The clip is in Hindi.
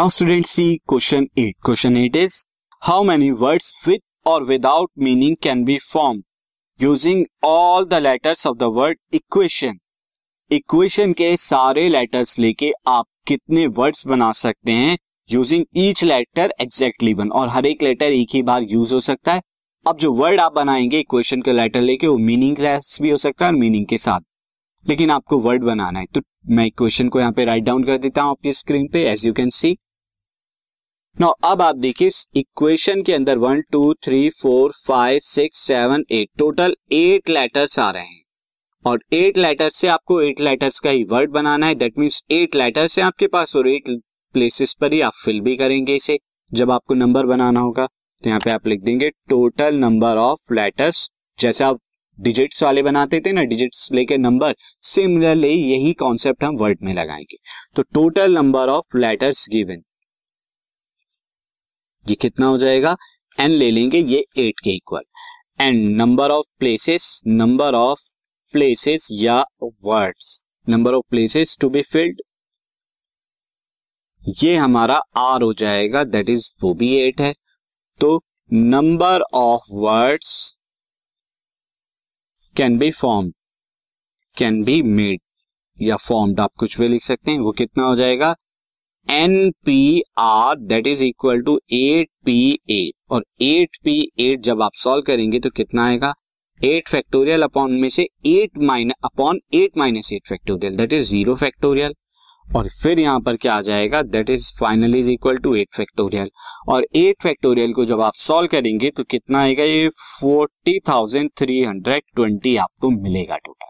Now student see question eight question eight is how many words with और without meaning can be form using all the letters of the word equation equation के सारे लेटर्स लेके आप कितने वर्ड्स बना सकते हैं? Using each letter exactly one और हर एक लेटर एक ही बार यूज़ हो सकता है। अब जो वर्ड आप बनाएँगे इक्वेशन का लेटर लेके, वो मीनिंग भी हो सकता है और मीनिंग के साथ। लेकिन आपको वर्ड बनाना है। तो मैं इक्वेशन को यहाँ पे राइट डाउन कर देता हूँ आपकी स्क्रीन पे as you can see no अब आप देखिए इस इक्वेशन के अंदर one two three four five six seven eight total eight letters आ रहे हैं। और एट लेटर्स से आपको एट लेटर्स का ही वर्ड बनाना है। दैट मीन्स एट लेटर्स है आपके पास और एट प्लेसेस पर ही आप फिल भी करेंगे इसे, जब आपको नंबर बनाना होगा। तो यहाँ पे आप लिख देंगे टोटल नंबर ऑफ़ लेटर्स जैसे आप डिजिट्स वाले बनाते थे ना डिजिट्स लेके नंबर सिमिलरली यही कॉन्सेप्ट हम वर्ड में लगाएँगे। तो total number of letters given ये कितना हो जाएगा? एन ले लेंगे, ये एट के equal and number of places number of places या words number of places to be filled ये हमारा आर हो जाएगा दैट इज़ वो भी एट है. तो number of words can be form can be made या फॉर्म्ड आप कुछ भी लिख सकते हैं, वो कितना हो जाएगा? N P R that is equal to eight P eight और एट पी एट जब आप सॉल्व करेंगे तो कितना आएगा? एट फैक्टोरियल अपॉन में से eight minus upon eight minus eight factorial that is zero factorial और फिर यहाँ पर क्या आ जाएगा? That is final is equal to eight factorial और एट फैक्टोरियल को जब आप सॉल्व करेंगे तो कितना आएगा? ये forty thousand three hundred twenty आपको मिलेगा total